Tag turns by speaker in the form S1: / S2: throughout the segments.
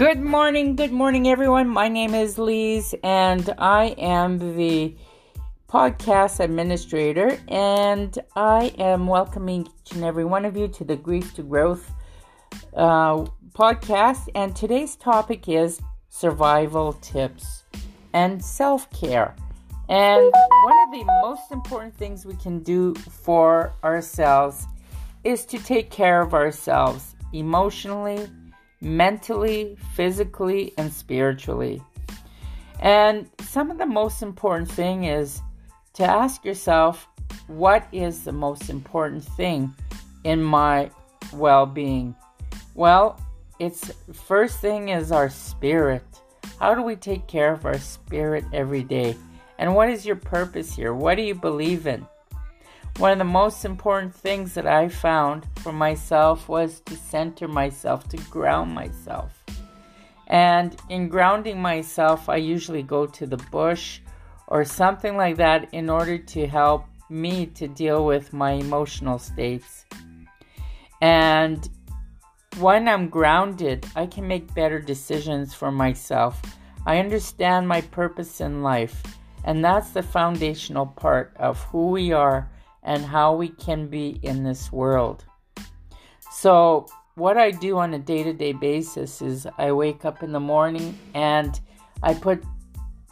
S1: Good morning, good morning, everyone. My name is Lise, and I am the podcast administrator, and I am welcoming each and every one of you to the Grief to Growth uh, podcast. And today's topic is survival tips and self care. And one of the most important things we can do for ourselves is to take care of ourselves emotionally mentally, physically, and spiritually. And some of the most important thing is to ask yourself, what is the most important thing in my well-being? Well, it's first thing is our spirit. How do we take care of our spirit every day? And what is your purpose here? What do you believe in? One of the most important things that I found for myself was to center myself, to ground myself. And in grounding myself, I usually go to the bush or something like that in order to help me to deal with my emotional states. And when I'm grounded, I can make better decisions for myself. I understand my purpose in life, and that's the foundational part of who we are and how we can be in this world. So, what I do on a day to day basis is I wake up in the morning and I put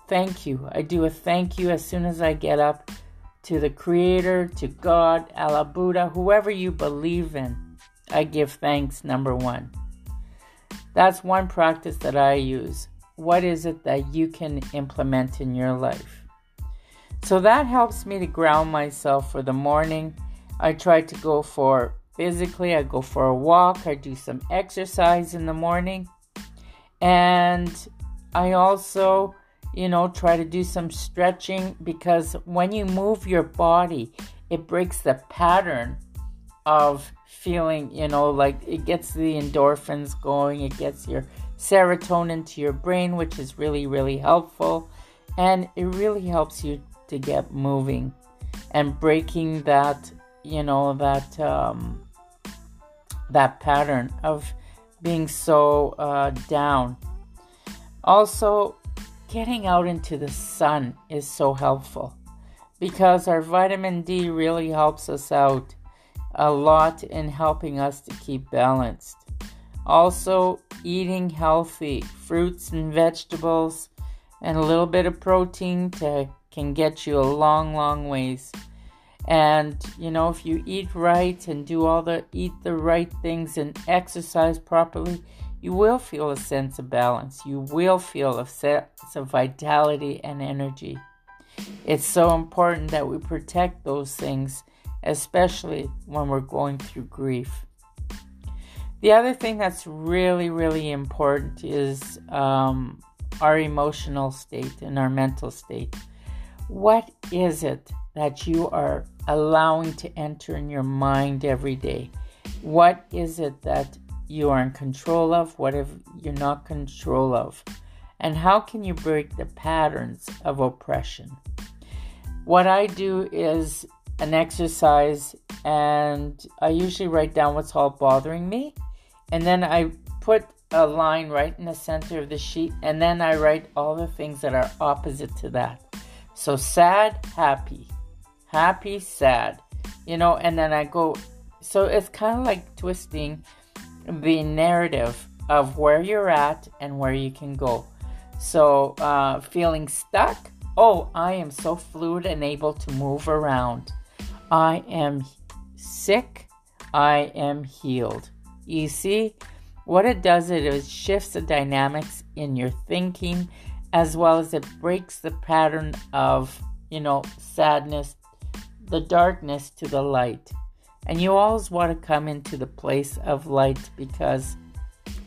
S1: thank you. I do a thank you as soon as I get up to the Creator, to God, Allah, Buddha, whoever you believe in. I give thanks, number one. That's one practice that I use. What is it that you can implement in your life? So that helps me to ground myself for the morning. I try to go for physically, I go for a walk, I do some exercise in the morning. And I also, you know, try to do some stretching because when you move your body, it breaks the pattern of feeling, you know, like it gets the endorphins going, it gets your serotonin to your brain, which is really, really helpful. And it really helps you to get moving and breaking that you know that um, that pattern of being so uh, down. Also getting out into the sun is so helpful because our vitamin d really helps us out a lot in helping us to keep balanced. Also eating healthy fruits and vegetables and a little bit of protein to can get you a long, long ways. And you know, if you eat right and do all the eat the right things and exercise properly, you will feel a sense of balance. You will feel a sense of vitality and energy. It's so important that we protect those things, especially when we're going through grief. The other thing that's really, really important is um, our emotional state and our mental state. What is it that you are allowing to enter in your mind every day? What is it that you are in control of? What if you're not in control of? And how can you break the patterns of oppression? What I do is an exercise, and I usually write down what's all bothering me, and then I put a line right in the center of the sheet, and then I write all the things that are opposite to that. So sad, happy, happy, sad, you know, and then I go. So it's kind of like twisting the narrative of where you're at and where you can go. So uh, feeling stuck, oh, I am so fluid and able to move around. I am sick, I am healed. You see, what it does it is shifts the dynamics in your thinking as well as it breaks the pattern of, you know, sadness, the darkness to the light. And you always want to come into the place of light because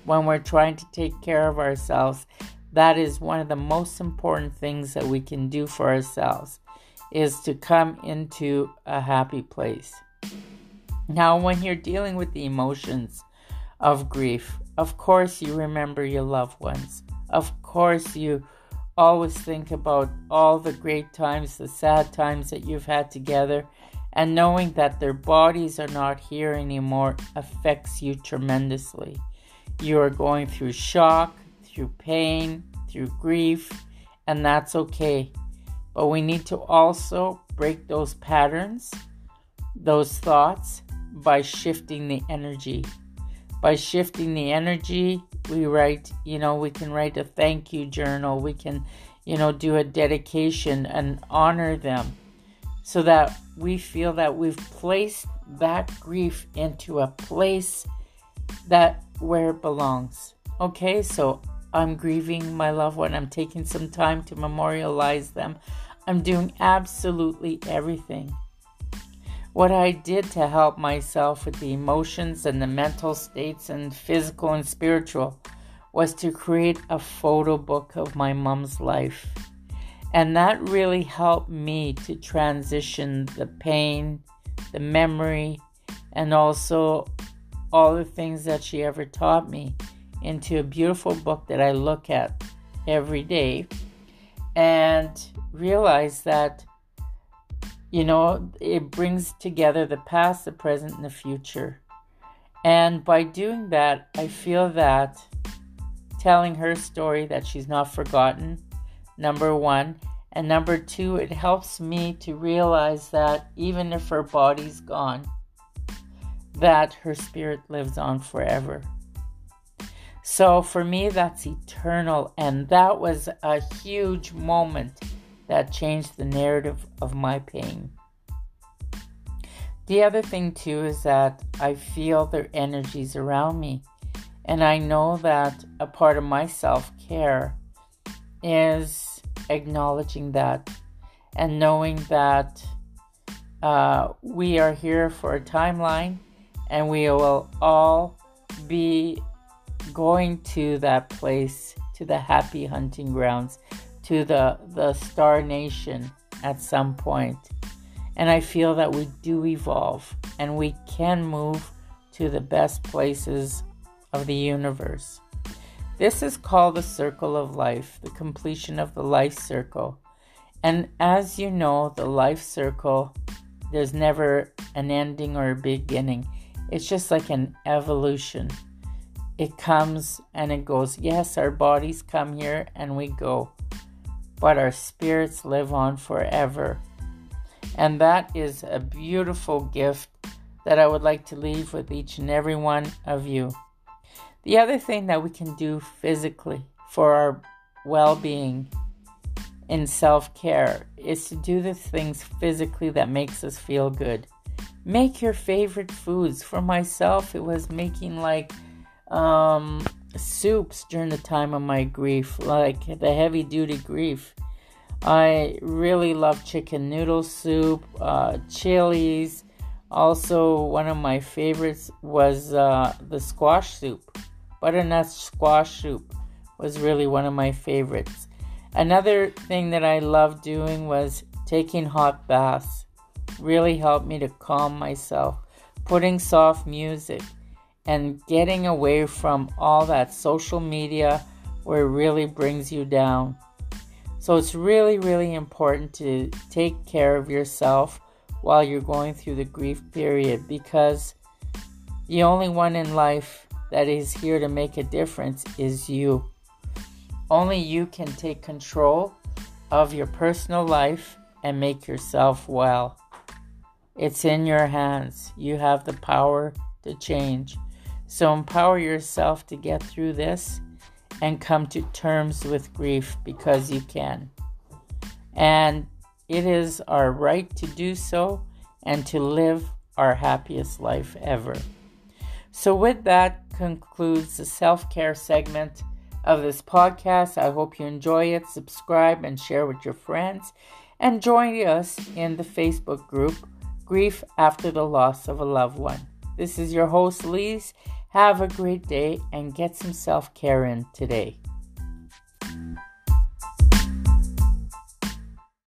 S1: when we're trying to take care of ourselves, that is one of the most important things that we can do for ourselves is to come into a happy place. Now, when you're dealing with the emotions of grief, of course you remember your loved ones. Of course, you always think about all the great times, the sad times that you've had together, and knowing that their bodies are not here anymore affects you tremendously. You are going through shock, through pain, through grief, and that's okay. But we need to also break those patterns, those thoughts, by shifting the energy. By shifting the energy, we write, you know, we can write a thank you journal. We can, you know, do a dedication and honor them so that we feel that we've placed that grief into a place that where it belongs. Okay, so I'm grieving my loved one. I'm taking some time to memorialize them. I'm doing absolutely everything. What I did to help myself with the emotions and the mental states and physical and spiritual was to create a photo book of my mom's life. And that really helped me to transition the pain, the memory, and also all the things that she ever taught me into a beautiful book that I look at every day and realize that, you know, it brings together the past, the present, and the future. And by doing that, I feel that telling her story that she's not forgotten, number one. And number two, it helps me to realize that even if her body's gone, that her spirit lives on forever. So for me, that's eternal. And that was a huge moment that changed the narrative of my pain. The other thing, too, is that I feel their energies around me. And I know that a part of my self care is acknowledging that and knowing that uh, we are here for a timeline and we will all be going to that place, to the happy hunting grounds, to the, the star nation at some point. And I feel that we do evolve and we can move to the best places of the universe. This is called the circle of life, the completion of the life circle. And as you know, the life circle, there's never an ending or a beginning. It's just like an evolution. It comes and it goes. Yes, our bodies come here and we go, but our spirits live on forever. And that is a beautiful gift that I would like to leave with each and every one of you. The other thing that we can do physically for our well being in self care is to do the things physically that makes us feel good. Make your favorite foods. For myself, it was making like um, soups during the time of my grief, like the heavy duty grief. I really love chicken noodle soup, uh, chilies. Also, one of my favorites was uh, the squash soup. Butternut squash soup was really one of my favorites. Another thing that I loved doing was taking hot baths really helped me to calm myself. Putting soft music and getting away from all that social media where it really brings you down. So it's really, really important to take care of yourself while you're going through the grief period because the only one in life that is here to make a difference is you. Only you can take control of your personal life and make yourself well. It's in your hands. You have the power to change. So empower yourself to get through this and come to terms with grief because you can. And it is our right to do so and to live our happiest life ever. So, with that concludes the self care segment of this podcast. I hope you enjoy it. Subscribe and share with your friends. And join us in the Facebook group grief after the loss of a loved one. This is your host, Lise. Have a great day and get some self care in today.